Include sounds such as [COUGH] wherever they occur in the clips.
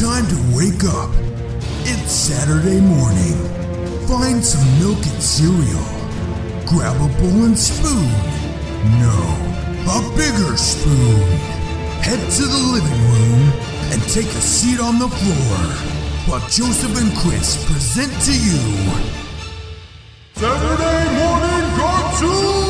Time to wake up. It's Saturday morning. Find some milk and cereal. Grab a bowl and spoon. No, a bigger spoon. Head to the living room and take a seat on the floor while Joseph and Chris present to you Saturday Morning Cartoon!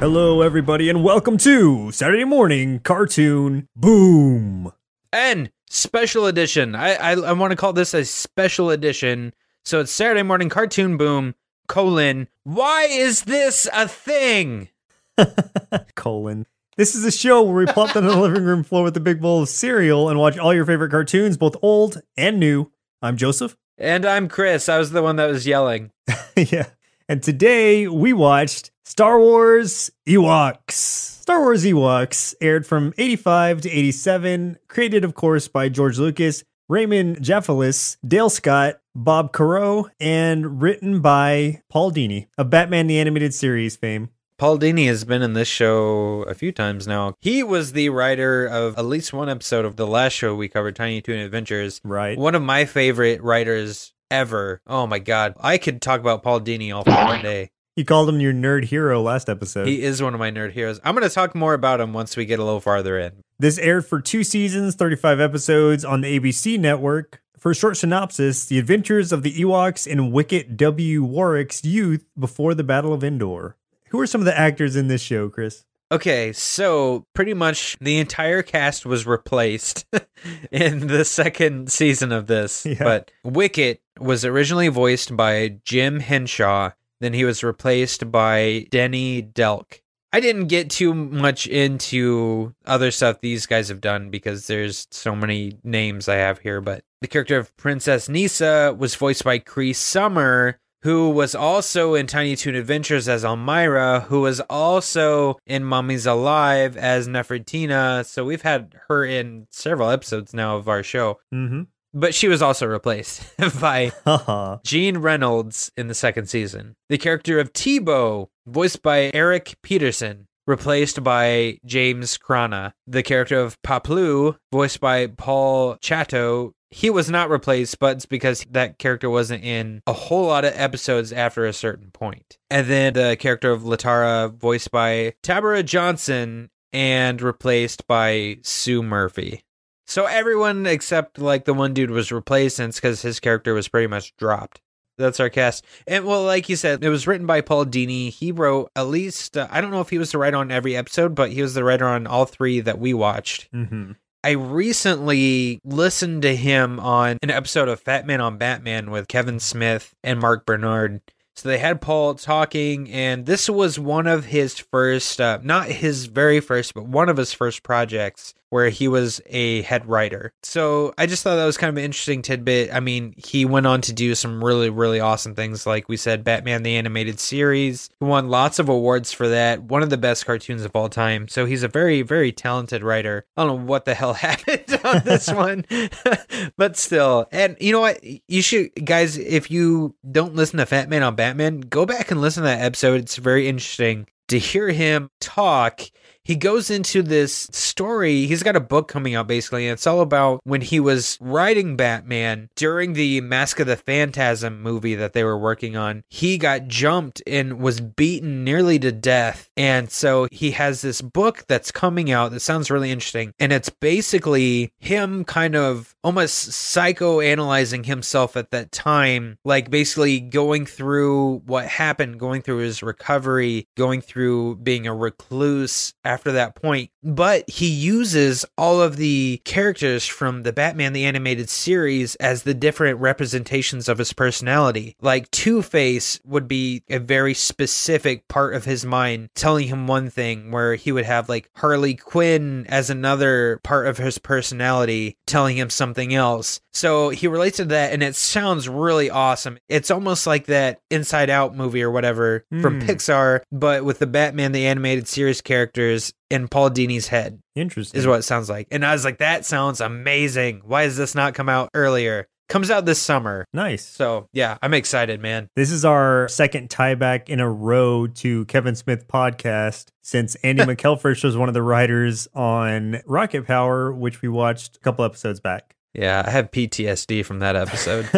Hello, everybody, and welcome to Saturday Morning Cartoon Boom. and special edition. I I, I want to call this a special edition. So it's Saturday morning cartoon boom colon. Why is this a thing? [LAUGHS] Colon. This is a show where we plop down on the [LAUGHS] living room floor with a big bowl of cereal and watch all your favorite cartoons, both old and new. I'm Joseph. And I'm Chris. I was the one that was yelling. [LAUGHS] yeah. And today we watched Star Wars Ewoks. Star Wars Ewoks aired from 85 to 87, created, of course, by George Lucas, Raymond Jafelice, Dale Schott, Bob Carrau, and written by Paul Dini of Batman the Animated Series fame. Paul Dini has been in this show a few times now. He was the writer of at least one episode of the last show we covered, Tiny Toon Adventures. Right. One of my favorite writers ever. Oh my god. I could talk about Paul Dini all fucking day. You called him your nerd hero last episode. He is one of my nerd heroes. I'm going to talk more about him once we get a little farther in. This aired for two seasons, 35 episodes on the ABC network. For a short synopsis, the adventures of the Ewoks in Wicket W. Warwick's youth before the Battle of Endor. Who are some of the actors in this show, Chris? Okay, so pretty much the entire cast was replaced [LAUGHS] in the second season of this. Yeah. But Wicket was originally voiced by Jim Henshaw, then he was replaced by Denny Delk. I didn't get too much into other stuff these guys have done because there's so many names I have here, but the character of Princess Kneesaa was voiced by Cree Summer, who was also in Tiny Toon Adventures as Elmyra, who was also in Mummies Alive as Nefertina. So we've had her in several episodes now of our show. Mm-hmm. But she was also replaced [LAUGHS] by. [LAUGHS] Jeanne Reynolds in the second season. The character of Teebo, voiced by Eric Peterson, replaced by James Cranna. The character of Paploo, voiced by Paul Chato, he was not replaced, but it's because that character wasn't in a whole lot of episodes after a certain point. And then the character of Latara, voiced by Taborah Johnson, and replaced by Sue Murphy. So everyone except like the one dude was replaced, and it's because his character was pretty much dropped. That's our cast. And well, like you said, it was written by Paul Dini. He wrote at least, uh, I don't know if he was the writer on every episode, but he was the writer on all three that we watched. Mm-hmm. I recently listened to him on an episode of Fat Man on Batman with Kevin Smith and Marc Bernardin. So they had Paul talking, and this was one of his first, uh, not his very first, but one of his first projects where he was a head writer. So I just thought that was kind of an interesting tidbit. I mean, he went on to do some really, really awesome things. Like we said, Batman the Animated Series. He won lots of awards for that. One of the best cartoons of all time. So he's a very, very talented writer. I don't know what the hell [LAUGHS] happened on this [LAUGHS] one, [LAUGHS] but still. And you know what? You should, guys, if you don't listen to Fat Man on Batman, go back and listen to that episode. It's very interesting to hear him talk he goes into this story. He's got a book coming out basically, and it's all about when he was writing Batman during the Mask of the Phantasm movie that they were working on. He got jumped and was beaten nearly to death. And so he has this book that's coming out that sounds really interesting. And it's basically him kind of almost psychoanalyzing himself at that time, like basically going through what happened, going through his recovery, going through being a recluse after that point. But he uses all of the characters from the Batman the Animated Series as the different representations of his personality. Like Two Face would be a very specific part of his mind telling him one thing, where he would have like Harley Quinn as another part of his personality telling him something else. So he relates to that, and it sounds really awesome. It's almost like that Inside Out movie or whatever from Hmm. Pixar, but with the Batman the Animated Series characters in Paul Dini's head Interesting. is what it sounds like. And I was like, that sounds amazing. Why has this not come out earlier? Comes out this summer. Nice. So yeah, I'm excited, man. This is our second tieback in a row to Kevin Smith podcast since Andy [LAUGHS] McElfresh was one of the writers on Rocket Power, which we watched a couple episodes back. Yeah, I have PTSD from that episode.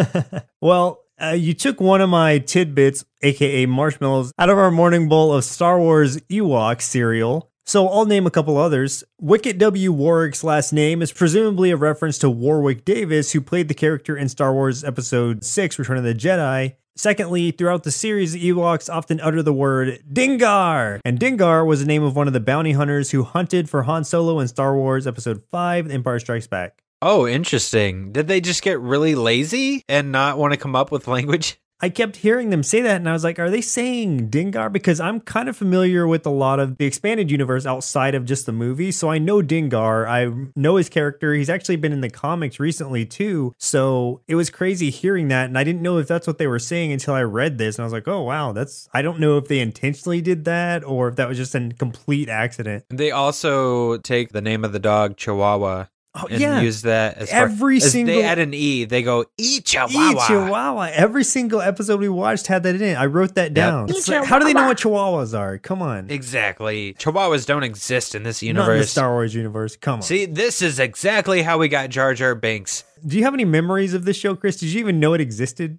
[LAUGHS] well, uh, you took one of my tidbits, aka marshmallows, out of our morning bowl of Star Wars Ewok cereal. So I'll name a couple others. Wicket W. Warwick's last name is presumably a reference to Warwick Davis, who played the character in Star Wars Episode 6 Return of the Jedi. Secondly, throughout the series, Ewoks often utter the word Dengar, and Dengar was the name of one of the bounty hunters who hunted for Han Solo in Star Wars Episode 5 The Empire Strikes Back. oh, interesting. Did they just get really lazy and not want to come up with language? I kept hearing them say that, and I was like, are they saying Dengar? Because I'm kind of familiar with a lot of the expanded universe outside of just the movie. So I know Dengar. I know his character. He's actually been in the comics recently, too. So it was crazy hearing that. And I didn't know if that's what they were saying until I read this. And I was like, oh, wow, that's, I don't know if they intentionally did that or if that was just a complete accident. They also take the name of the dog Chihuahua Oh, and yeah. use that as far- Every as single- they add an e. They go e E Chihuahua. Chihuahua. Every single episode we watched had that in it. I wrote that down. It's like, how do they know what Chihuahuas are? Come on. Exactly. Chihuahuas don't exist in this universe. Not in the universe. Star Wars universe. Come on. See, this is exactly how we got Jar Jar Binks. Do you have any memories of this show, Chris? Did you even know it existed?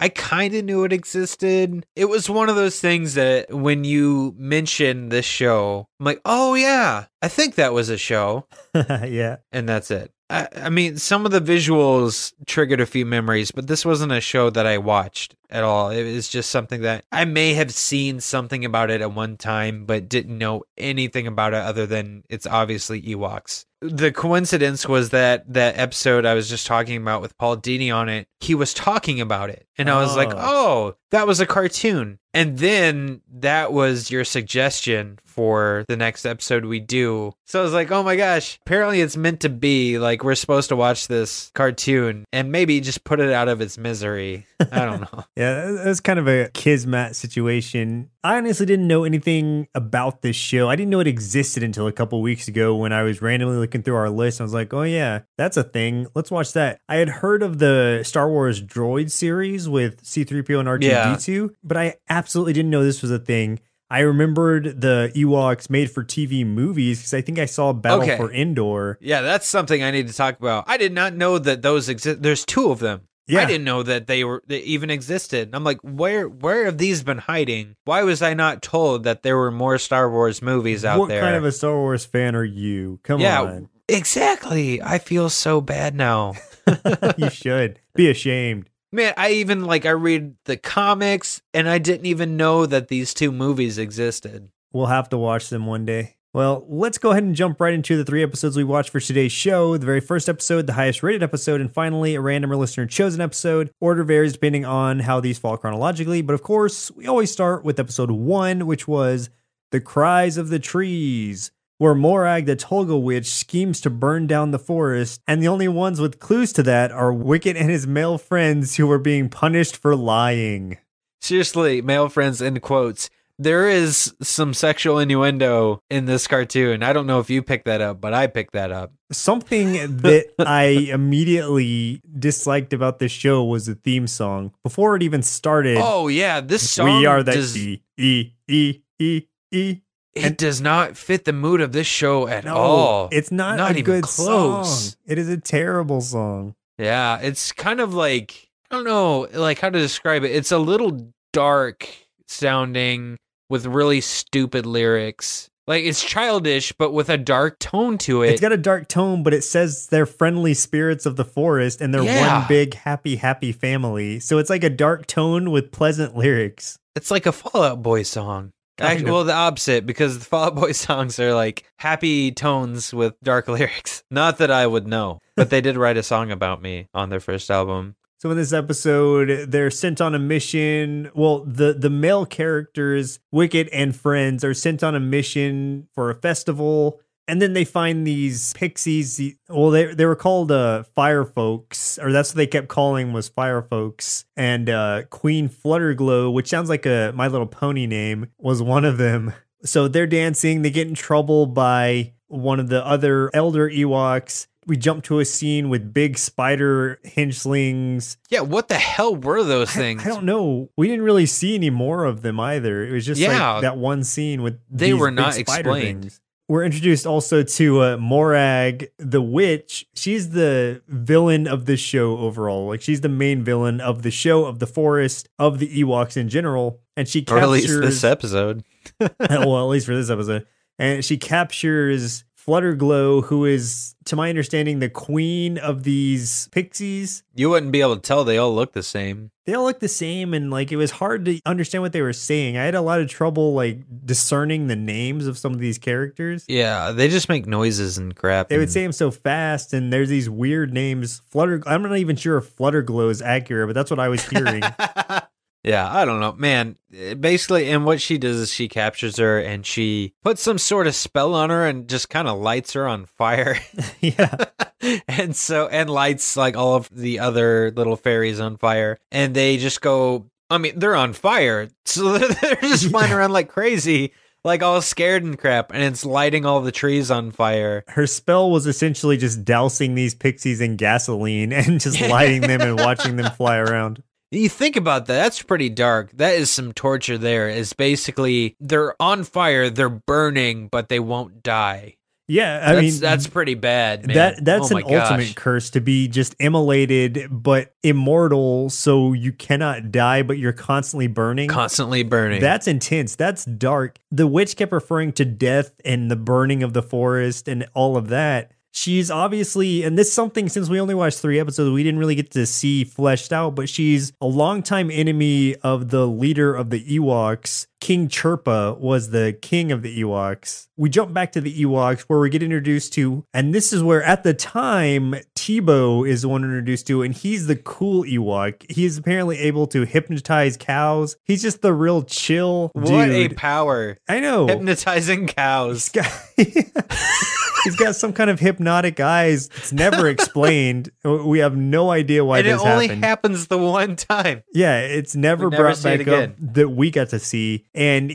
I kind of knew it existed. It was one of those things that when you mention this show, I'm like, oh yeah, I think that was a show. [LAUGHS] yeah. and that's it. I, I mean, some of the visuals triggered a few memories, but this wasn't a show that I watched at all. It was just something that I may have seen something about it at one time, but didn't know anything about it other than it's obviously Ewoks. The coincidence was that that episode I was just talking about with Paul Dini on it, he was talking about it. And I was like, Oh. oh, that was a cartoon. And then that was your suggestion for the next episode we do. So I was like, oh my gosh, apparently it's meant to be like we're supposed to watch this cartoon and maybe just put it out of its misery. I don't know. [LAUGHS] Yeah, that was kind of a kismet situation. I honestly didn't know anything about this show. I didn't know it existed until a couple weeks ago when I was randomly looking through our list. I was like, oh, yeah, that's a thing. Let's watch that. I had heard of the Star Wars droid series with C3PO and R2D2, but I absolutely didn't know this was a thing. I remembered the Ewoks made for TV movies because I think I saw Battle Okay. for Endor. Yeah, that's something I need to talk about. I did not know that those exist. There's two of them. Yeah. I didn't know that they were they even existed. I'm like, where where have these been hiding? Why was I not told that there were more Star Wars movies out what there? What kind of a Star Wars fan are you? Come yeah, on. exactly. I feel so bad now. [LAUGHS] you should be ashamed. Man, I even like I read the comics and I didn't even know that these two movies existed. We'll have to watch them one day. Well, let's go ahead and jump right into the three episodes we watched for today's show. The very first episode, the highest rated episode, and finally, a random or listener chosen episode. Order varies depending on how these fall chronologically, but of course, we always start with episode one, which was The Cries of the Trees, where Morag the Tulgah Witch schemes to burn down the forest, and the only ones with clues to that are Wicket and his male friends who are being punished for lying. Seriously, male friends in quotes. There is some sexual innuendo in this cartoon. I don't know if you picked that up, but I picked that up. Something that [LAUGHS] I immediately disliked about this show was the theme song. Before it even started, Oh yeah, this song we are that does, E E E E E. it does not fit the mood of this show at No, all. it's not, Not a even good close. song. It is a terrible song. Yeah, it's kind of like I don't know, like how to describe it. It's a little dark sounding with really stupid lyrics. Like it's childish, but with a dark tone to it. It's got a dark tone, but it says they're friendly spirits of the forest and they're Yeah. one big happy happy family. So it's like a dark tone with pleasant lyrics. It's like a Fall Out Boy song. Kind Act- of. well, the opposite because the Fall Out Boy [LAUGHS] songs are like happy tones with dark [LAUGHS] lyrics. Not that I would know, but they did write a song about me on their first album. So in this episode, they're sent on a mission. Well, the the male characters, Wicket and friends, are sent on a mission for a festival, and then they find these pixies. Well, they they were called uh, fire folks, or that's what they kept calling was fire folks. And uh, Queen Flutterglow, which sounds like a My Little Pony name, was one of them. So they're dancing. They get in trouble by one of the other elder Ewoks. we jump to a scene with big spider hingelings. Yeah, what the hell were those I- things? I, don't know. We didn't really see any more of them either. It was just Yeah. like that one scene with They were not explained. things. We're introduced also to uh, Morag, the witch. She's the villain of the show overall. Like she's the main villain of the show, of the forest, of the Ewoks in general. And she or at least this episode. [LAUGHS] well, at least for this episode. And she captures Flutterglow, who is, to my understanding, the queen of these pixies. You wouldn't be able to tell they all look the same. They all look the same, and like it was hard to understand what they were saying. I had a lot of trouble like discerning the names of some of these characters. Yeah, they just make noises and crap. They would say them so fast, and there's these weird names. Flutter. I'm not even sure if Flutterglow is accurate, but that's what I was hearing. [LAUGHS] yeah, I don't know, man. eh, Basically, and what she does is she captures her and she puts some sort of spell on her and just kind of lights her on fire. [LAUGHS] yeah, [LAUGHS] and so and lights like all of the other little fairies on fire, and they just go. I mean, they're on fire, [LAUGHS] so they're, they're just flying around like crazy, like all scared and crap, and it's lighting all the trees on fire. her spell was essentially just dousing these pixies in gasoline and just lighting them and watching them fly around. You think about that, that's pretty dark. That is some torture there. Is basically they're on fire, they're burning, but they won't die. Yeah, I that's, mean that's pretty bad, man. that that's oh an gosh. ultimate curse to be just immolated but immortal, so you cannot die, but you're constantly burning. Constantly burning. That's intense. That's dark. The witch kept referring to death and the burning of the forest and all of that. She's obviously, and this is something since we only watched three episodes, we didn't really get to see fleshed out, but she's a longtime enemy of the leader of the Ewoks. King Chirpa was the king of the Ewoks. We jump back to the Ewoks where we get introduced to, and this is where at the time Teebo is the one introduced to, and he's the cool Ewok. He's apparently able to hypnotize cows. He's just the real chill what a power. I know. Hypnotizing cows. [LAUGHS] got, he's got some kind of hypnotic eyes. It's never explained. We have no idea why and it only happened. happens the one time. yeah, it's never never brought see it back up again. that we got to see. And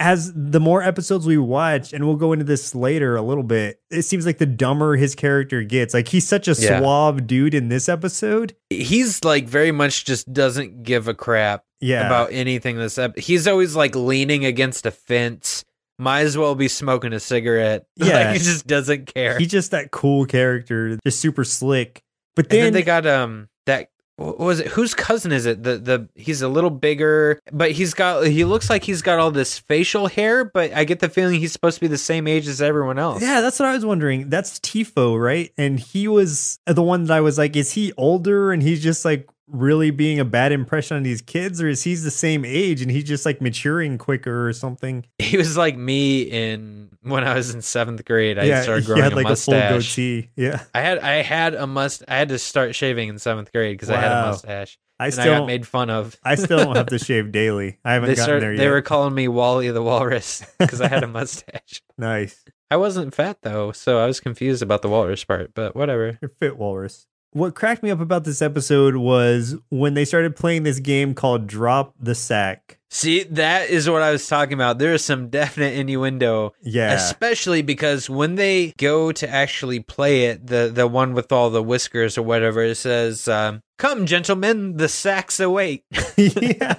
as the more episodes we watch, and we'll go into this later a little bit, it seems like the dumber his character gets. Like he's such a Yeah. suave dude in this episode. He's like very much just doesn't give a crap Yeah. about anything this ep- He's always like leaning against a fence. Might as well be smoking a cigarette. Yeah. [LAUGHS] like, he just doesn't care. He's just that cool character, just super slick. But then, then they got um that what was it? Whose cousin is it? The the he's a little bigger, but he's got he looks like he's got all this facial hair, but I get the feeling he's supposed to be the same age as everyone else. Yeah, that's what I was wondering. That's Tifo, right? And he was the one that I was like, is he older and he's just like really being a bad impression on these kids, or is he the same age and he's just like maturing quicker or something? He was like me in when I was in seventh grade. I yeah, started growing had a like a full mustache. goatee. Yeah, I had I had a must. I had to start shaving in seventh grade because I had a mustache, I and still I got made fun of. I still don't have to [LAUGHS] shave daily. I haven't They gotten start, there yet. They were calling me Wally the Walrus [LAUGHS] because I had a mustache. [LAUGHS] nice. I wasn't fat though, so I was confused about the walrus part. But whatever. You're fit, Walrus. What cracked me up about this episode was when they started playing this game called Drop the Sack. See, that is what I was talking about. There is some definite innuendo, Yeah. especially because when they go to actually play it, the the one with all the whiskers or whatever, it says, um, "Come, gentlemen, the sacks await." [LAUGHS] [LAUGHS] yeah.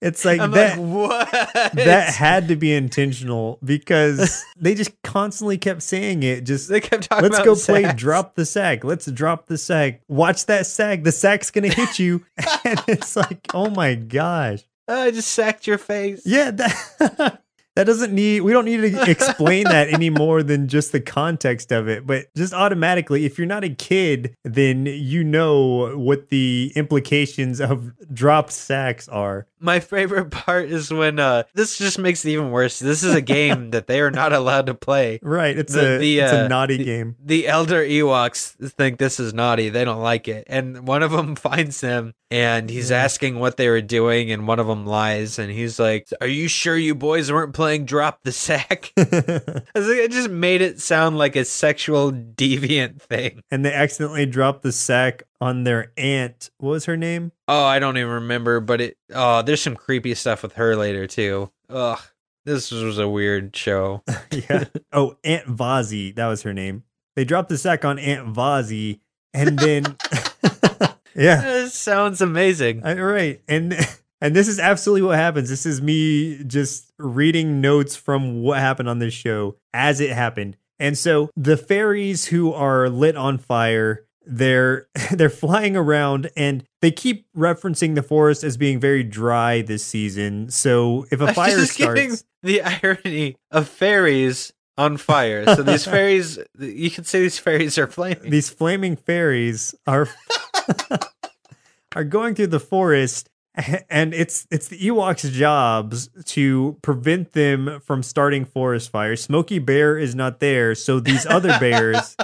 It's like I'm that. like, what? that had to be intentional because [LAUGHS] they just constantly kept saying it. Just they kept talking let's go play drop the sack. Let's drop the sack. Watch that sack. The sack's gonna hit you. [LAUGHS] [LAUGHS] and it's like, oh my gosh. Oh, I just sacked your face. Yeah, that that doesn't need we don't need to explain that any more than just the context of it. But just automatically, if you're not a kid, then you know what the implications of dropped sacks are. My favorite [LAUGHS] part is when uh this just makes it even worse. This is a game that they are not allowed to play. [LAUGHS] Right. It's The- a the, it's uh, a naughty the- game. The elder Ewoks think this is naughty. They don't like it. And one of them [LAUGHS] finds them and he's Yeah. asking what they were doing and one of them lies and he's like, "Are you sure you boys weren't playing drop the sack?" I like, it just made it sound like a sexual deviant thing. and they accidentally dropped the sack on their aunt. What was her name? Oh, I don't even remember, but it oh, there's some creepy stuff with her later too. Ugh. This was a weird show. [LAUGHS] yeah. Oh, Aunt Vazi. That was her name. they dropped the sack on Aunt Vazi, and then [LAUGHS] yeah, [LAUGHS] That sounds amazing. all right, and and this is absolutely what happens. This is me just reading notes from what happened on this show as it happened. And so the fairies who are lit on fire, they're [LAUGHS] they're flying around and they keep referencing the forest as being very dry this season. So if a fire starts, the irony of fairies on fire. So these [LAUGHS] fairies, you can say these fairies are flaming. these flaming fairies are [LAUGHS] are going through the forest and it's it's the Ewoks' jobs to prevent them from starting forest fires. Smokey Bear is not there, so these other bears,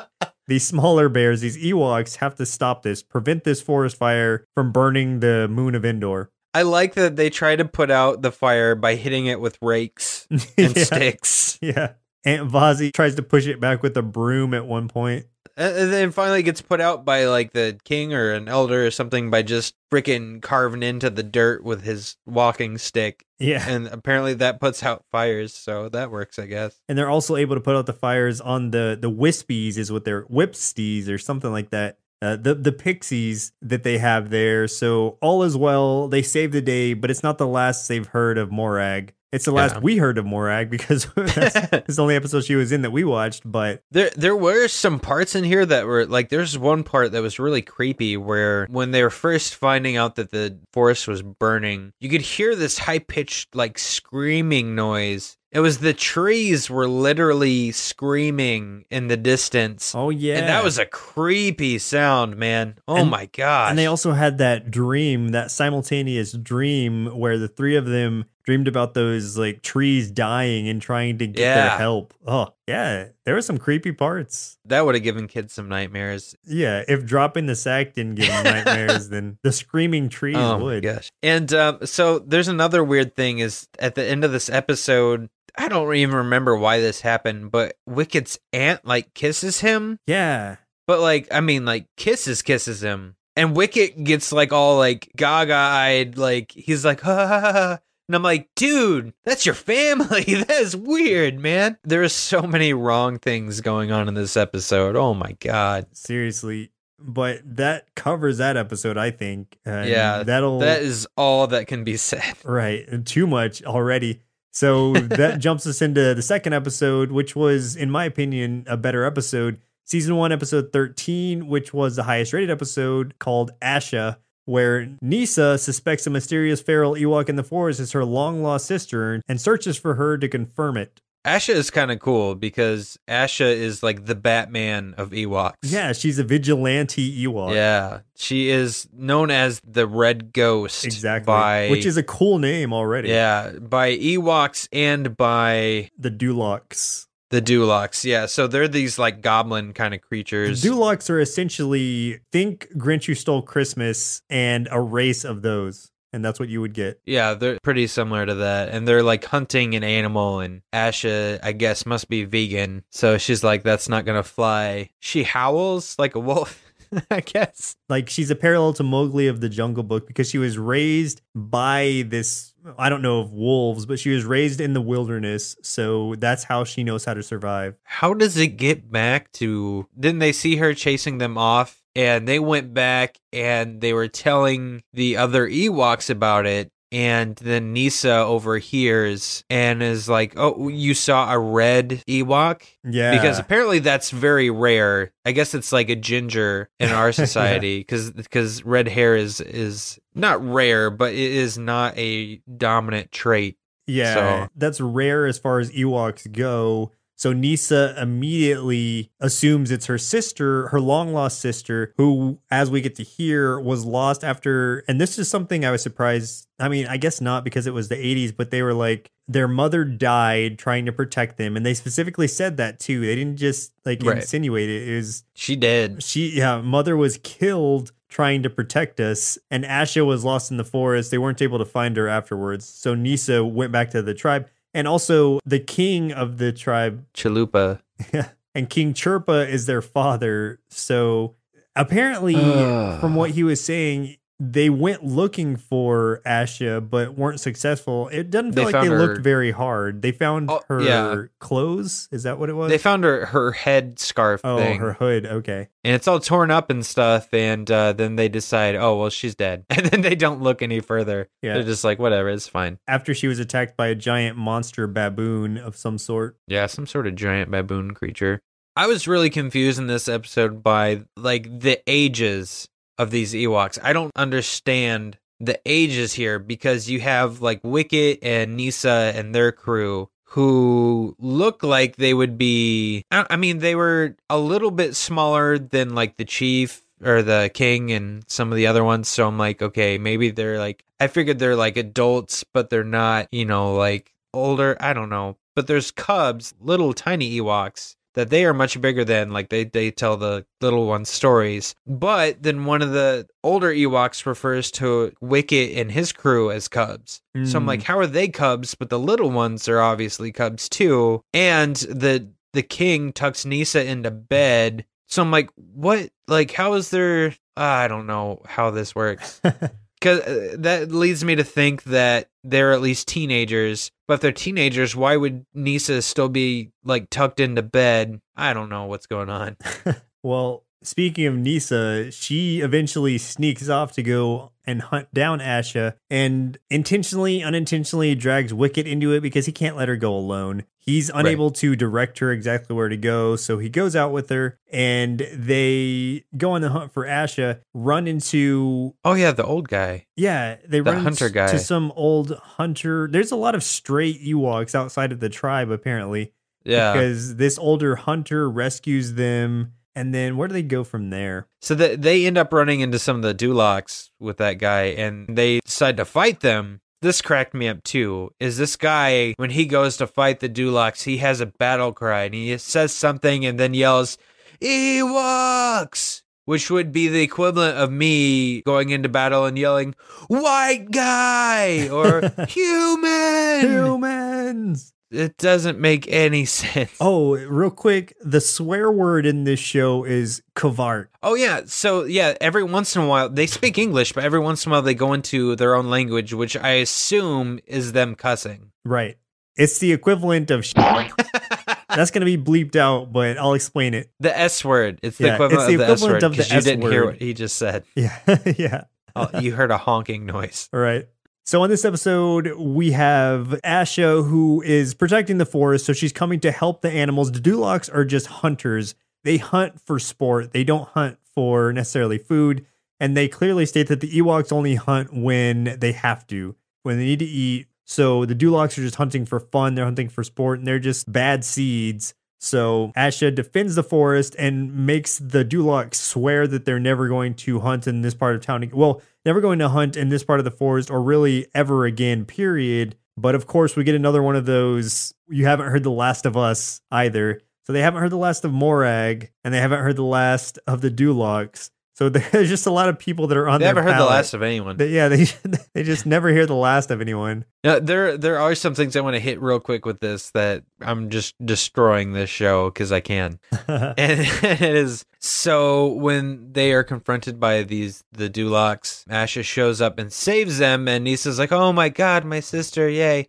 these smaller bears, these Ewoks have to stop this, prevent this forest fire from burning the moon of Endor. I like that they try to put out the fire by hitting it with rakes [LAUGHS] and yeah, sticks. yeah. Aunt Vazi tries to push it back with a broom at one point. And then finally gets put out by like the king or an elder or something by just freaking carving into the dirt with his walking stick. Yeah. And apparently that puts out fires, so that works, I guess. and they're also able to put out the fires on the the wispies is what they're whipsties or something like that uh, the the pixies that they have there so all is well they save the day but it's not the last they've heard of morag it's the last Yeah. we heard of morag because [LAUGHS] that's [LAUGHS] the only episode she was in that we watched but There there were some parts in here that were like there's one part that was really creepy where when they were first finding out that the forest was burning, you could hear this high pitched like screaming noise. It was the trees were literally screaming in the distance. oh yeah And that was a creepy sound, man. Oh And- my god. and they also had that dream that simultaneous dream where the three of them dreamed about those like trees dying and trying to get their help oh yeah there were some creepy parts that would have given kids some nightmares. Yeah, if dropping the sack didn't give them nightmares, [LAUGHS] then the screaming trees oh would. gosh. And um, so there's another weird thing is at the end of this episode, I don't even remember why this happened, but Wicket's aunt like kisses him, Yeah. but like I mean like kisses kisses him. And Wicket gets like all like gaga eyed, like he's like [LAUGHS] ha ha ha, ha. And I'm like, dude, that's your family. [LAUGHS] That is weird, man. There are so many wrong things going on in this episode. Oh my god. Seriously. But that covers that episode, I think. And Yeah, That'll That is all that can be said. [LAUGHS] right. Too much already. So that [LAUGHS] jumps us into the second episode, which was, in my opinion, a better episode. Season one, episode 13, which was the highest rated episode called Asha, where Kneesaa suspects a mysterious feral Ewok in the forest is her long lost sister and searches for her to confirm it. Asha is kind of cool because Asha is like the Batman of Ewoks. Yeah, she's a vigilante Ewok. Yeah. She is known as the Red Ghost. exactly. By, Which is a cool name already. yeah, by Ewoks and by the Duloks. The Duloks. Yeah. So they're these like goblin kind of The creatures. Duloks are essentially think Grinch Who Stole Christmas and a race of those, and that's what you would get. yeah, they're pretty similar to that. And they're like hunting an animal, and Asha, I guess, must be vegan. So she's like, that's not going to fly. She howls like a wolf, [LAUGHS] I guess. Like she's a parallel to Mowgli of the Jungle Book because she was raised by this. I don't know of wolves, but she was raised in the wilderness, so that's how she knows how to survive. How does it get back to? Didn't they see her chasing them off? And they went back and they were telling the other Ewoks about it. And then Kneesaa overhears and is like, "Oh, you saw a red Ewok?" Yeah, Because apparently that's very rare. I guess it's like a ginger in our [LAUGHS] society because because red hair is is not rare, but it is not a dominant trait. Yeah, So- that's rare as far as Ewoks go. So Kneesaa immediately assumes it's her sister, her long lost sister, who, as we get to hear, was lost after. And this is something I was surprised. I mean, I guess not because it was the 80s, but they were like, their mother died trying to protect them. And they specifically said that too. They didn't just like Right. insinuate it. It was She did. she yeah mother was killed trying to protect us and asha was lost in the forest they weren't able to find her afterwards so kneesaa went back to the tribe and also the king of the tribe Chalupa. [LAUGHS] and king chirpa is their father so apparently Ugh. from what he was saying they went looking for Asha but weren't successful. It doesn't They feel like they her- looked very hard. They found Oh, her yeah. clothes. Is that what it was? They found her her head scarf oh, thing, her hood. Okay. and it's all torn up and stuff. And uh, then they decide, oh well, she's dead, [LAUGHS] and then they don't look any further. Yeah. They're just like, whatever, it's fine. After she was attacked by a giant monster baboon of some sort. Yeah, some sort of giant baboon creature. I was really confused in this episode by like the ages of these Ewoks. I don't understand the ages here because you have like Wicket and Kneesaa and their crew who look like they would be I mean they were a little bit smaller than like the chief or the king and some of the other ones. So I'm like okay maybe they're like I figured they're like adults but they're not you know like older. I don't know. But there's cubs little tiny Ewoks that they are much bigger than like they they tell the little ones stories but then one of the older Ewoks refers to Wicket and his crew as cubs so I'm Mm. like, how are they cubs? But the little ones are obviously cubs too. And the the king tucks Kneesaa into bed. So I'm like, what? Like, how is there? I don't know how this works. [LAUGHS] Because uh, that leads me to think that they're at least teenagers. But if they're teenagers, why would Kneesaa still be like tucked into bed? I don't know what's going on. [LAUGHS] Well, speaking of Kneesaa, she eventually sneaks off to go and hunt down Asha and intentionally, unintentionally drags Wicket into it because he can't let her go alone. He's unable to direct her exactly where to go, so he goes out with her and they go on the hunt for Asha, run into Oh yeah, the old guy. yeah, they The run hunter into guy. to some old hunter. There's a lot of straight Ewoks outside of the tribe apparently Yeah. because this older hunter rescues them and then where do they go from there? So that they end up running into some of the Duloks with that guy, and they decide to fight them. This cracked me up too. Is this guy when he goes to fight the Duloks, he has a battle cry and he says something and then yells, "Ewoks," which would be the equivalent of me going into battle and yelling, "White guy" or "Human." [LAUGHS] Humans. It doesn't make any [LAUGHS] sense. Oh, real quick, the swear word in this show is kavart. Oh yeah, so yeah, every once in a while they speak English, but every once in a while they go into their own language, which I assume is them cussing. Right. It's the equivalent of sh- [LAUGHS] That's going to be bleeped out, but I'll explain it. the S word. It's the Yeah, equivalent it's the of the S word of the you S didn't hear what he just said. Yeah. [LAUGHS] yeah. Oh, you heard a honking noise. All right. So on this episode, we have Asha who is protecting the forest. So she's coming to help the animals. The Duloks are just hunters. They hunt for sport. They don't hunt for necessarily food. And they clearly state that the Ewoks only hunt when they have to, when they need to eat. So the Duloks are just hunting for fun. They're hunting for sport, and they're just bad seeds. So Asha defends the forest and makes the Duloks swear that they're never going to hunt in this part of town. Well, never going to hunt in this part of the forest or really ever again, period. But of course, we get another one of those. You haven't heard The Last of Us either. So they haven't heard the last of Morag and they haven't heard the last of the Duloks. So [LAUGHS] there's just a lot of people that are on They haven't heard the last of anyone. They- yeah, they [LAUGHS] they just never hear the last of anyone. Now, there there are some things I want to hit real quick with this that I'm just destroying this show because I can. [LAUGHS] and it is so when they are confronted by these the Duloks, Asha shows up and saves them, and Kneesaa's like, "Oh my god, my sister, yay!"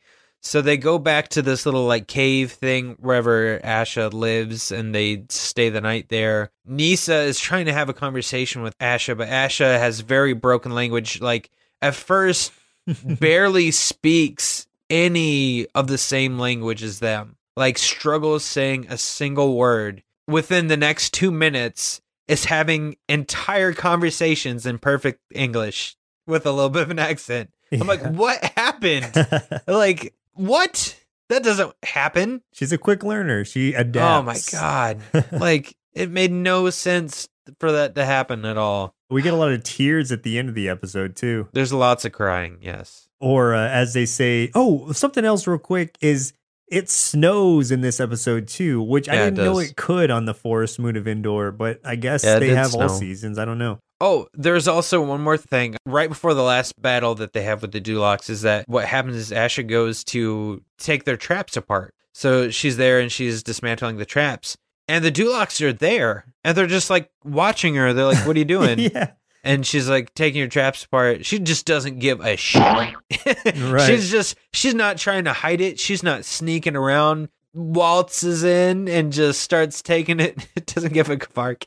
So they go back to this little like cave thing wherever Asha lives, and they stay the night there. Kneesaa is trying to have a conversation with Asha, but Asha has very broken language. Like at first, [LAUGHS] barely speaks any of the same language as them. Like struggles saying a single word. Within the next two minutes, is having entire conversations in perfect English with a little bit of an accent. I'm like, what happened? [LAUGHS] like, what? That doesn't happen. She's a quick learner. She adapts. Oh my god! [LAUGHS] like, it made no sense for that to happen at all. we get a lot of tears at the end of the episode too. There's lots of crying. Yes. Or uh, as they say, oh, something else real quick is it snows in this episode too, which I Yeah, it didn't know it could on the Forest Moon of Endor, but I guess Yeah, they have all seasons. I don't know. Oh, there's also one more thing. Right before the last battle that they have with the Duloks is that what happens is Asha goes to take their traps apart. So she's there and she's dismantling the traps. And the Duloks are there. And they're just like watching her. They're like, What are you [LAUGHS] doing? yeah. and she's like taking her traps apart. She just doesn't give a shit. [LAUGHS] Right. She's just she's not trying to hide it. She's not sneaking around. Waltzes in and just starts taking it. It [LAUGHS] doesn't give a fuck.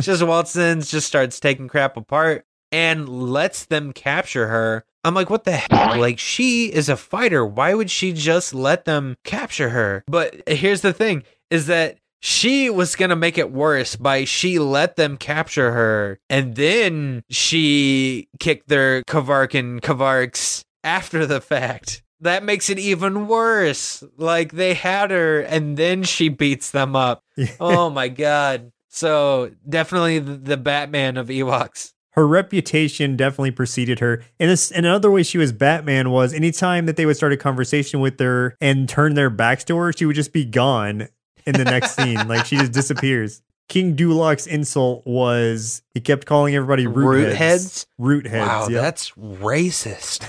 Just waltzes in, just starts taking crap apart and lets them capture her. I'm like, what the heck? Like, she is a fighter. Why would she just let them capture her? But here's the thing is that she was going to make it worse by she let them capture her and then she kicked their Kavark and Kavarks after the fact. That makes it even worse. Like, they had her and then she beats them up. [LAUGHS] Oh my God. So, definitely the, Batman of Ewoks. her reputation definitely preceded her. And this, and another way she was Batman was anytime that they would start a conversation with her and turn their backs to her, she would just be gone in the next scene. Like she just disappears. King Dulok's insult was he kept calling everybody root, Root heads. heads? Root heads. wow, yep. that's racist.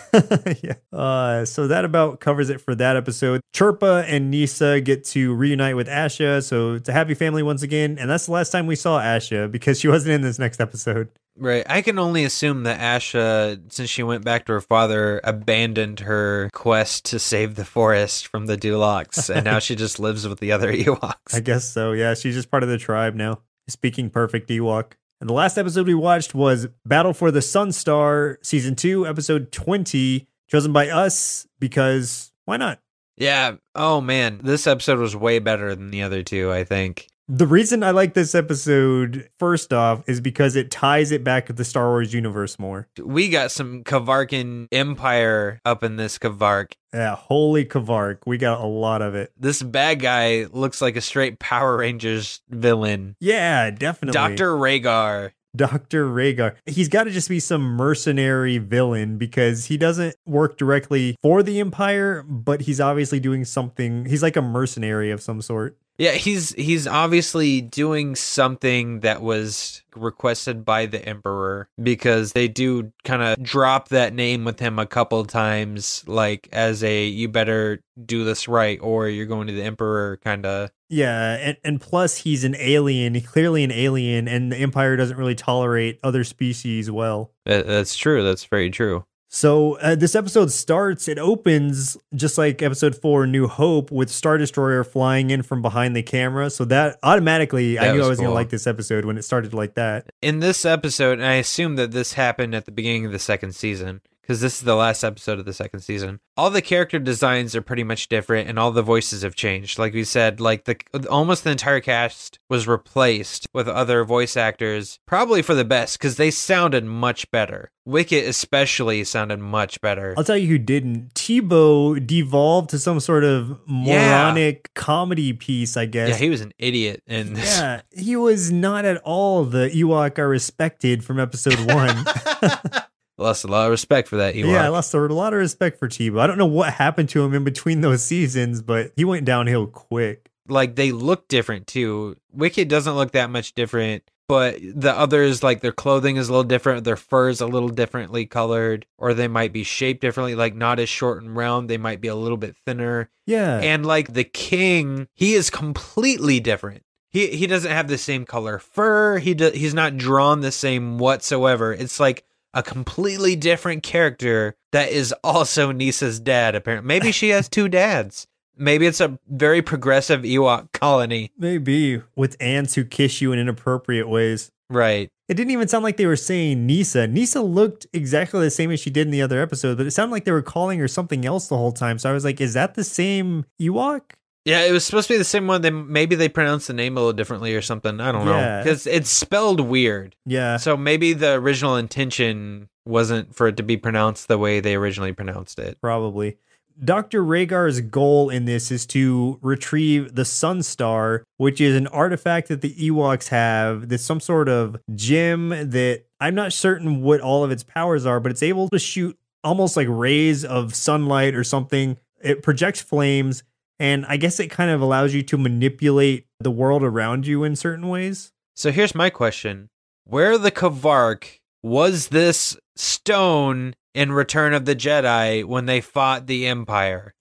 [LAUGHS] yeah. Uh, so that about covers it for that episode. Chirpa and Kneesaa get to reunite with Asha. So it's a happy family once again. And that's the last time we saw Asha because she wasn't in this next episode. Right. I can only assume that Asha, since she went back to her father, abandoned her quest to save the forest from the Duloks, and now she just lives with the other [LAUGHS] Ewoks. I guess so. Yeah, she's just part of the tribe now. Speaking perfect Ewok. And the last episode we watched was Battle for the Sun Star, season two, episode 20, chosen by us because why not? yeah. Oh man, this episode was way better than the other two. I think. The reason I like this episode, first off, is because it ties it back to the Star Wars universe more. We got some Kavarkan Empire up in this Kavark. Yeah, holy Kavark. We got a lot of it. This bad guy looks like a straight Power Rangers villain. Yeah, definitely. Dr. Raygar. Dr. Raygar. He's got to just be some mercenary villain because he doesn't work directly for the Empire, but he's obviously doing something. He's like a mercenary of some sort. Yeah, he's he's obviously doing something that was requested by the emperor because they do kind of drop that name with him a couple times like as a you better do this right or you're going to the emperor kind of Yeah, and, and plus he's an alien, He's clearly an alien, and the Empire doesn't really tolerate other species well. that's true that's very true So uh, this episode starts, it opens just like episode four, New Hope, with Star Destroyer flying in from behind the camera. So that automatically, I That knew I was was going to like this episode when it started like that. in this episode and i assume that this happened at the beginning of the second season because this is the last episode of the second season all the character designs are pretty much different and all the voices have changed like we said like the almost the entire cast was replaced with other voice actors probably for the best because they sounded much better wicket especially sounded much better I'll tell you who didn't. Teebo devolved to some sort of Yeah. moronic comedy piece, I guess. yeah he was an idiot in this Yeah, he was not at all the Ewok I respected from episode one. [LAUGHS] [LAUGHS] lost a lot of respect for that Ewok. Yeah, I lost a lot of respect for Teebo. I don't know what happened to him in between those seasons, but he went downhill quick. like they look different too. Wicket doesn't look that much different, but the others like their clothing is a little different, their fur is a little differently colored, or they might be shaped differently, like not as short and round, they might be a little bit thinner. Yeah. And like the king, he is completely different. He he doesn't have the same color fur. He do, he's not drawn the same whatsoever. It's like a completely different character that is also Kneesaa's dad. Apparently, maybe she has two dads. Maybe it's a very progressive Ewok colony. Maybe with ants who kiss you in inappropriate ways. Right. It didn't even sound like they were saying Kneesaa. Kneesaa looked exactly the same as she did in the other episode, but it sounded like they were calling her something else the whole time. So I was like, is that the same Ewok? Yeah, it was supposed to be the same one. They maybe they pronounced the name a little differently or something. I don't know Yeah. because it's spelled weird. Yeah. So maybe the original intention wasn't for it to be pronounced the way they originally pronounced it. Probably. Dr. Raygar's goal in this is to retrieve the Sun Star, which is an artifact that the Ewoks have. That's some sort of gem that I'm not certain what all of its powers are, but it's able to shoot almost like rays of sunlight or something. It projects flames, and I guess it kind of allows you to manipulate the world around you in certain ways. So here's my question: Where the Kavark was this stone in Return of the Jedi when they fought the Empire?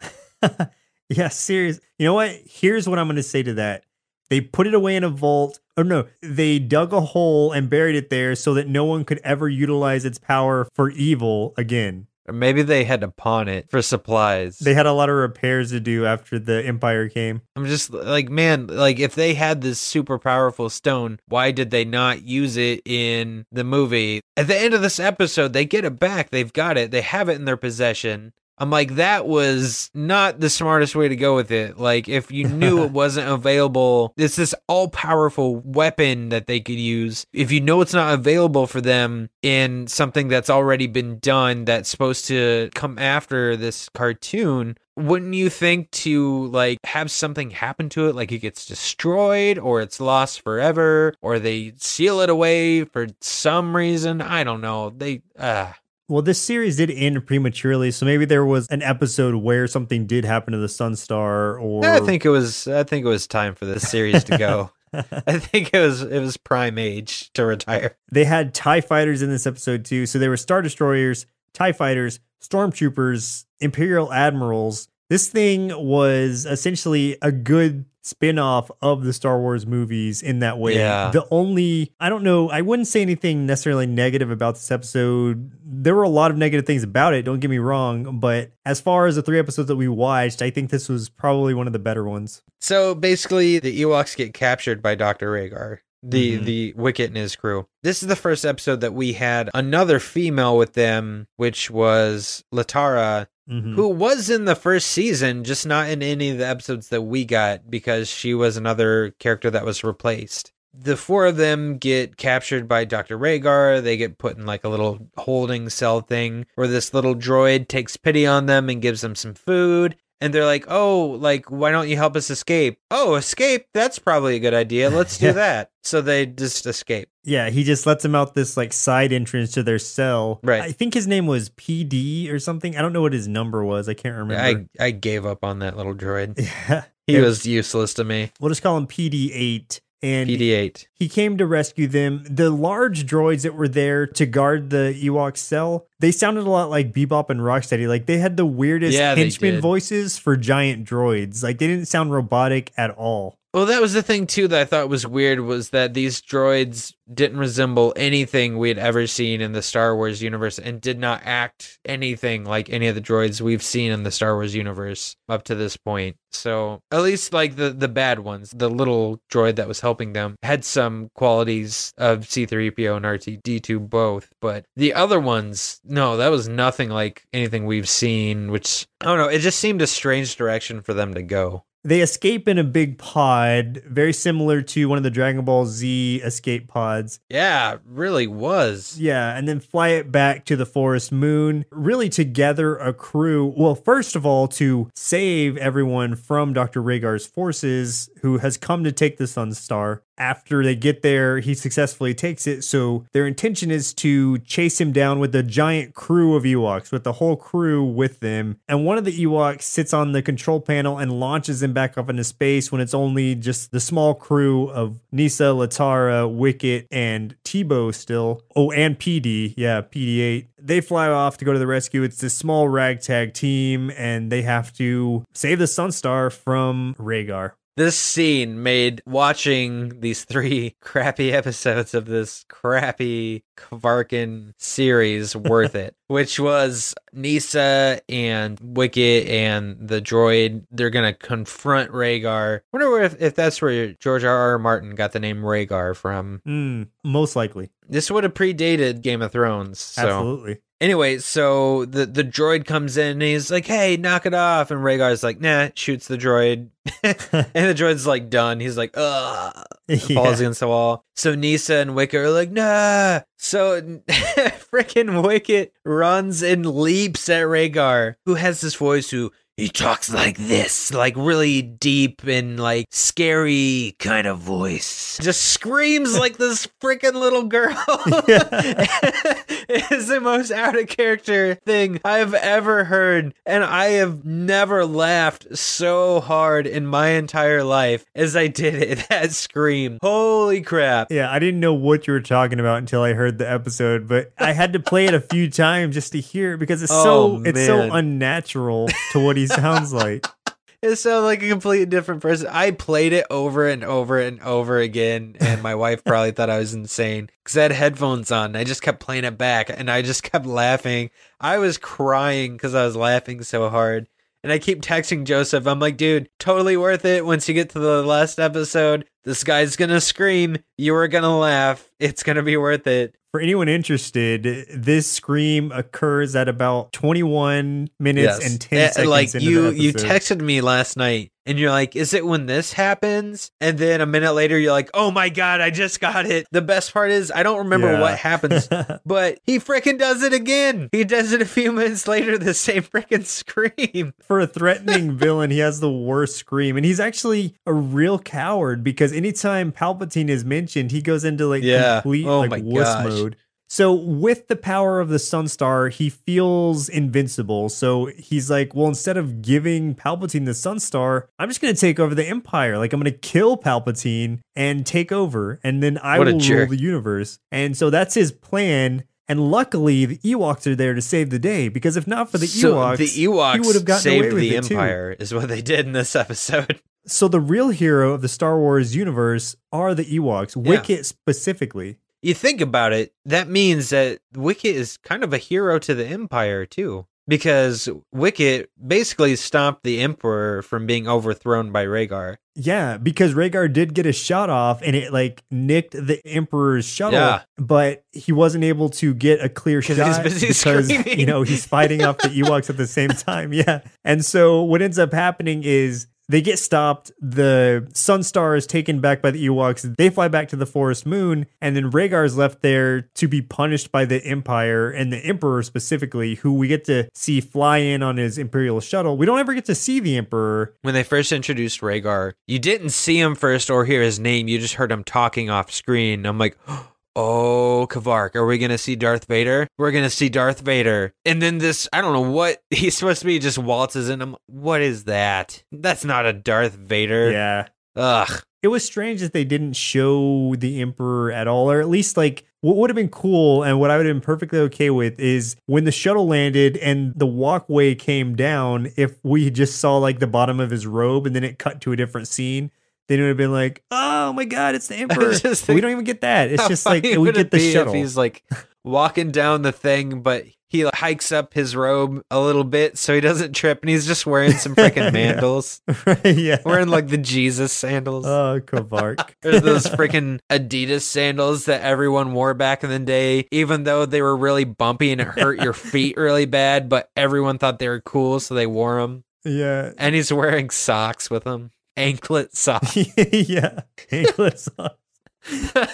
[LAUGHS] yeah, serious. You know what? Here's what I'm going to say to that. They put it away in a vault. Oh no, they dug a hole and buried it there so that no one could ever utilize its power for evil again. Or maybe they had to pawn it for supplies. They had a lot of repairs to do after the Empire came. I'm just like, man, like if they had this super powerful stone, why did they not use it in the movie? At the end of this episode, they get it back. They've got it. They have it in their possession. I'm like, that was not the smartest way to go with it. Like, if you knew it [LAUGHS] wasn't available, it's this all powerful weapon that they could use. If you know it's not available for them in something that's already been done that's supposed to come after this cartoon, wouldn't you think to like have something happen to it like it gets destroyed or it's lost forever or they seal it away for some reason i don't know they uh Well, this series did end prematurely, so maybe there was an episode where something did happen to the Sun Star, or I think it was. I think it was time for this series to go. [LAUGHS] I think it was. It was prime age to retire. they had TIE fighters in this episode too. So there were Star Destroyers, TIE fighters, Stormtroopers, Imperial Admirals. This thing was essentially a good spin off of the Star Wars movies in that way. Yeah. The only, I don't know, I wouldn't say anything necessarily negative about this episode. There were a lot of negative things about it, don't get me wrong. But as far as the three episodes that we watched, I think this was probably one of the better ones. So basically, the Ewoks get captured by Doctor Raygar. The Mhm. the Wicket and his crew. This is the first episode that we had another female with them, which was Latara, Mhm. who was in the first season, just not in any of the episodes that we got because she was another character that was replaced. The four of them get captured by Dr. Raygar. They get put in like a little holding cell thing where this little droid takes pity on them and gives them some food. And they're like, oh, like, why don't you help us escape? Oh, escape? That's probably a good idea. Let's do [LAUGHS] that. So they just escape. Yeah, he just lets them out this like side entrance to their cell. Right. I think his name was PD or something. I don't know what his number was. I can't remember. I, I gave up on that little droid. [LAUGHS] yeah. He Yeah. was useless to me. We'll just call him PD8. And PD8. he came to rescue them. The large droids that were there to guard the Ewok cell, they sounded a lot like Bebop and Rocksteady. Like they had the weirdest Yeah, henchman voices for giant droids. Like they didn't sound robotic at all. Well, that was the thing too that I thought was weird was that these droids didn't resemble anything we had ever seen in the Star Wars universe and did not act anything like any of the droids we've seen in the Star Wars universe up to this point. So, at least like the the bad ones, the little droid that was helping them had some qualities of C3PO and R2D2 both, but the other ones, no, that was nothing like anything we've seen, which I don't know, it just seemed a strange direction for them to go. They escape in a big pod, very similar to one of the Dragon Ball Z escape pods. Yeah, really was. Yeah, and then fly it back to the forest moon, really to gather a crew. Well, first of all, to save everyone from Dr. Raygar's forces, who has come to take the Sun Star. After they get there, he successfully takes it. So their intention is to chase him down with a giant crew of Ewoks, with the whole crew with them. And one of the Ewoks sits on the control panel and launches him back up into space when it's only just the small crew of Kneesaa, Latara, Wicket, and Teebo still. Oh, and PD. Yeah, PD8. They fly off to go to the rescue. It's this small ragtag team, and they have to save the Sunstar from Raygar. This scene made watching these three [LAUGHS] crappy episodes of this crappy Kvarkin series worth [LAUGHS] it, which was Kneesaa and Wicket and the droid. They're going to confront Raygar. I wonder if, if that's where George R. R. Martin got the name Rhaegar from. Hmm, most likely. This would have predated Game of Thrones. So. Absolutely. Anyway, so the the droid comes in and he's like, "Hey, knock it off!" And Raygar's like, "Nah," shoots the droid, [LAUGHS] and the droid's like done. He's like, "Ugh," falls against the wall. So Kneesaa and Wicket are like, "Nah." So [LAUGHS] freaking Wicket runs and leaps at Raygar, who has this voice who. He talks like this, like really deep and like scary kind of voice. Just screams [LAUGHS] like this freaking little girl. [LAUGHS] [LAUGHS] it is the most out of character thing I've ever heard. And I have never laughed so hard in my entire life as I did it. that scream. Holy crap. Yeah, I didn't know what you were talking about until I heard the episode, but I had to play it a few times just to hear it because it's Oh, so it's so unnatural to what sounds like. [LAUGHS] It sounds like a completely different person. I played it over and over and over again, and my wife probably thought I was insane because I had headphones on. And I just kept playing it back, and I just kept laughing. I was crying because I was laughing so hard. And I keep texting Joseph. I'm like, dude, totally worth it. Once you get to the last episode, this guy's gonna scream. You are gonna laugh. It's gonna be worth it. For anyone interested, this scream occurs at about 21 minutes and 10 Eh, seconds like you you texted me last night and you're like is it when this happens and then a minute later you're like oh my god i just got it the best part is i don't remember Yeah. what happens [LAUGHS] but he freaking does it again he does it a few minutes later the same freaking scream [LAUGHS] For a threatening [LAUGHS] villain, he has the worst scream. And he's actually a real coward because anytime Palpatine is mentioned, he goes into like Yeah. complete Oh like wuss gosh. mode. So with the power of the Sun Star, he feels invincible. So he's like, well, instead of giving Palpatine the Sun Star, I'm just going to take over the Empire. Like I'm going to kill Palpatine and take over, and then I What will rule the universe. And so that's his plan. And luckily, the Ewoks are there to save the day because if not for the so Ewoks, the ewoks would have gotten saved away with the it too. empire is what they did in this episode So the real hero of the Star Wars universe are the Ewoks, Wicket specifically. You think about it, that means that Wicket is kind of a hero to the Empire too. Because Wicket basically stopped the Emperor from being overthrown by Raygar. Yeah, because Raygar did get a shot off and it like nicked the Emperor's shuttle, Yeah. but he wasn't able to get a clear shot because [LAUGHS] screaming. you know he's fighting off the [LAUGHS] Ewoks at the same time. Yeah, and so what ends up happening is they get stopped. The Sunstar is taken back by the Ewoks. They fly back to the Forest Moon, and then Raygar is left there to be punished by the Empire and the Emperor specifically, who we get to see fly in on his Imperial shuttle. We don't ever get to see the Emperor. When they first introduced Raygar, you didn't see him first or hear his name. You just heard him talking off screen. I'm like, [GASPS] oh, Oh, Kavark, are we going to see Darth Vader? We're going to see Darth Vader. And then this, I don't know what [LAUGHS] he's supposed to be, just waltzes in. I'm, what is that? That's not a Darth Vader. Yeah. Ugh. it was strange that they didn't show the emperor at all or at least like what would have been cool and what i would have been perfectly okay with is when the shuttle landed and the walkway came down if we just saw like the bottom of his robe and then it cut to a different scene then it would have been like oh my god it's the [LAUGHS] emperor. just we don't even get that. It's just like we get the shuttle. he's like walking down the thing, but he like, hikes up his robe a little bit so he doesn't trip, and he's just wearing some [LAUGHS] freaking Yeah. mandals, [LAUGHS] yeah. Wearing like the Jesus sandals. oh kavark. There's those freaking Adidas sandals that everyone wore back in the day, even though they were really bumpy and it hurt your feet really bad, but everyone thought they were cool, so they wore them. yeah. And he's wearing socks with them, anklet socks. [LAUGHS] yeah anklet [LAUGHS] on.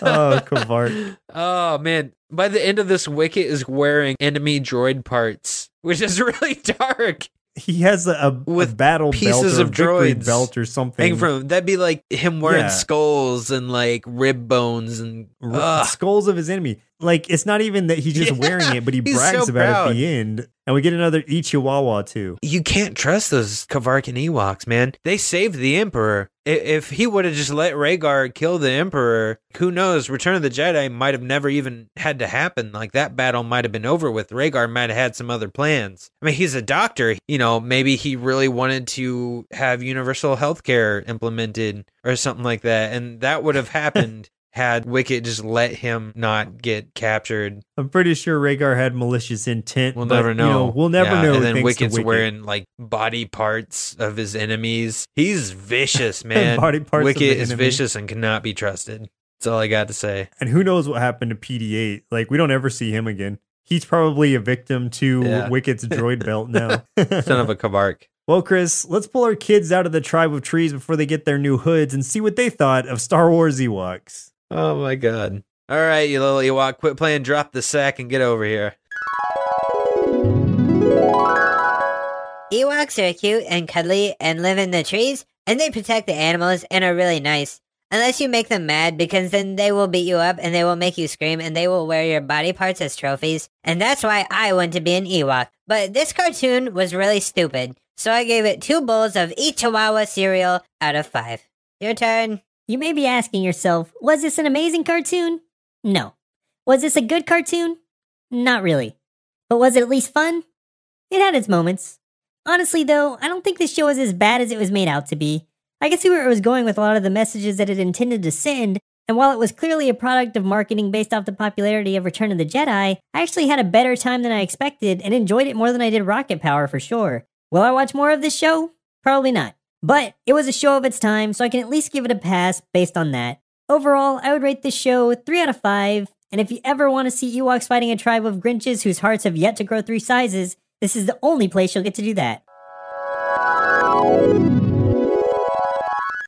oh kavark Oh man! By the end of this, Wicket is wearing enemy droid parts, which is [LAUGHS] really dark. he has a, a, With a battle pieces belt or of droids belt or something. From that'd be like him wearing Yeah. skulls and like rib bones and ugh. skulls of his enemy. Like it's not even that he's just Yeah, wearing it, but he brags so about it at the end. And we get another Ichiwawa too. you can't trust those Kavarkan Ewoks, man. They saved the Emperor. If he would have just let Raygar kill the Emperor, who knows? Return of the Jedi might have never even had to happen. Like that battle might have been over with. Raygar might have had some other plans. I mean, he's a doctor. You know, maybe he really wanted to have universal health care implemented or something like that. And that would have happened had Wicket just let him not get captured. I'm pretty sure Raygar had malicious intent. We'll but, never you know. we'll never Yeah, know. And then Wicket's Wicket. wearing like body parts of his enemies. He's vicious, [LAUGHS] man. Body parts Wicket is enemy. vicious and cannot be trusted. That's all I got to say. And who knows what happened to PD8? Like we don't ever see him again. He's probably a victim to Yeah. Wicket's droid [LAUGHS] belt now. Son of a Kavark. Well, Chris, let's pull our kids out of the tribe of trees before they get their new hoods and see what they thought of Star Wars Ewoks. Oh my god. All right, you little Ewok, quit playing drop the sack and get over here. Ewoks are cute and cuddly and live in the trees, and they protect the animals and are really nice. Unless you make them mad, because then they will beat you up and they will make you scream and they will wear your body parts as trophies. And that's why I want to be an Ewok. But this cartoon was really stupid, so I gave it two bowls of Ichiwawa cereal out of five. Your turn. You may be asking yourself, was this an amazing cartoon? No. Was this a good cartoon? Not really. But was it at least fun? It had its moments. Honestly, though, I don't think this show is as bad as it was made out to be. I can see where it was going with a lot of the messages that it intended to send, and while it was clearly a product of marketing based off the popularity of Return of the Jedi, I actually had a better time than I expected and enjoyed it more than I did Rocket Power for sure. Will I watch more of this show? Probably not. But it was a show of its time, so I can at least give it a pass based on that. Overall, I would rate this show 3 out of 5, and if you ever want to see Ewoks fighting a tribe of Grinches whose hearts have yet to grow three sizes, this is the only place you'll get to do that.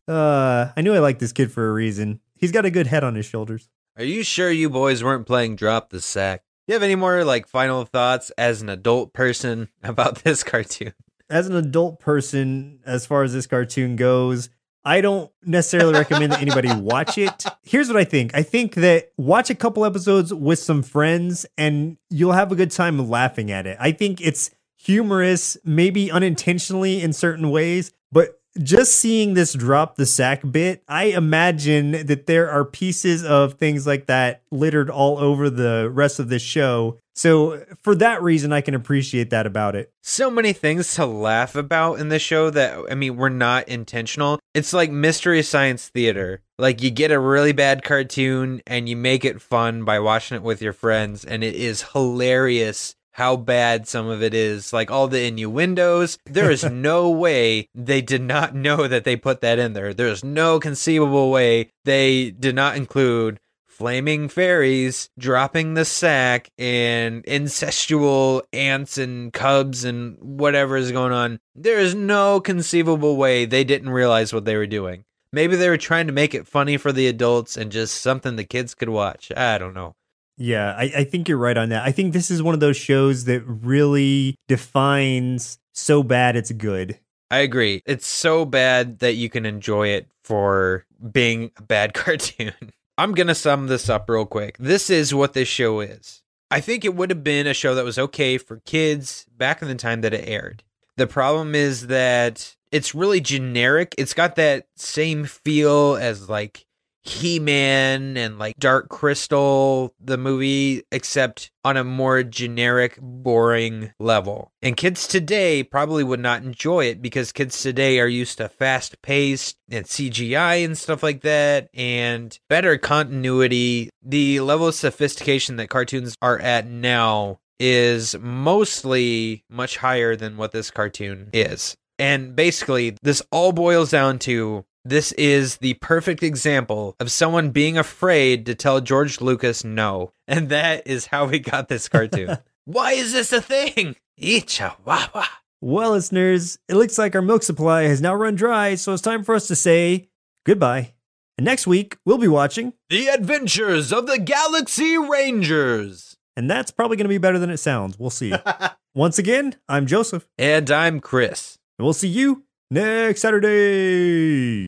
Uh, I knew I liked this kid for a reason. He's got a good head on his shoulders. Are you sure you boys weren't playing Drop the Sack? Do you have any more like final thoughts as an adult person [LAUGHS] about this cartoon? As an adult person, as far as this cartoon goes, I don't necessarily recommend that anybody [LAUGHS] watch it. Here's what I think. I think that watch a couple episodes with some friends and you'll have a good time laughing at it. I think it's humorous, maybe unintentionally in certain ways, but just seeing this drop the sack bit, I imagine that there are pieces of things like that littered all over the rest of this show. So, for that reason, I can appreciate that about it. So many things to laugh about in the show that, I mean, were not intentional. It's like Mystery Science Theater. Like, you get a really bad cartoon and you make it fun by watching it with your friends, and it is hilarious how bad some of it is, like all the innuendos. There is [LAUGHS] no way they did not know that they put that in there. There's no conceivable way they did not include flaming fairies dropping the sack and incestual ants and cubs and whatever is going on. There is no conceivable way they didn't realize what they were doing. Maybe they were trying to make it funny for the adults and just something the kids could watch. I don't know. Yeah, I, I think you're right on that. I think this is one of those shows that really defines so bad it's good. I agree. It's so bad that you can enjoy it for being a bad [LAUGHS] cartoon. I'm going to sum this up real quick. This is what this show is. I think it would have been a show that was okay for kids back in the time that it aired. The problem is that it's really generic. It's got that same feel as like he Man and like Dark Crystal, the movie, except on a more generic, boring level. And kids today probably would not enjoy it because kids today are used to fast paced and CGI and stuff like that and better continuity. The level of sophistication that cartoons are at now is mostly much higher than what this cartoon is. And basically, this all boils down to this is the perfect example of someone being afraid to tell George Lucas no. [LAUGHS] And that is how we got this cartoon. [LAUGHS] Why is this a thing? Ichawawa. Well, listeners, it looks like our milk supply has now run dry, so it's time for us to say goodbye. And next week, we'll be watching, The Adventures of the Galaxy Rangers. and that's probably going to be better than it sounds. We'll see. [LAUGHS] Once again, I'm Joseph, And I'm Chris. and we'll see you next Saturday.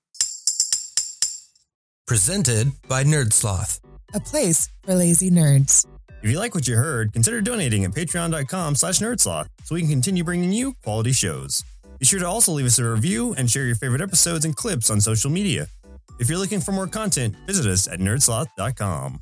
Presented by Nerd Sloth, a place for lazy nerds. If you like what you heard, consider donating at patreon.com slash nerdsloth so we can continue bringing you quality shows. Be sure to also leave us a review and share your favorite episodes and clips on social media. If you're looking for more content, visit us at nerdsloth.com.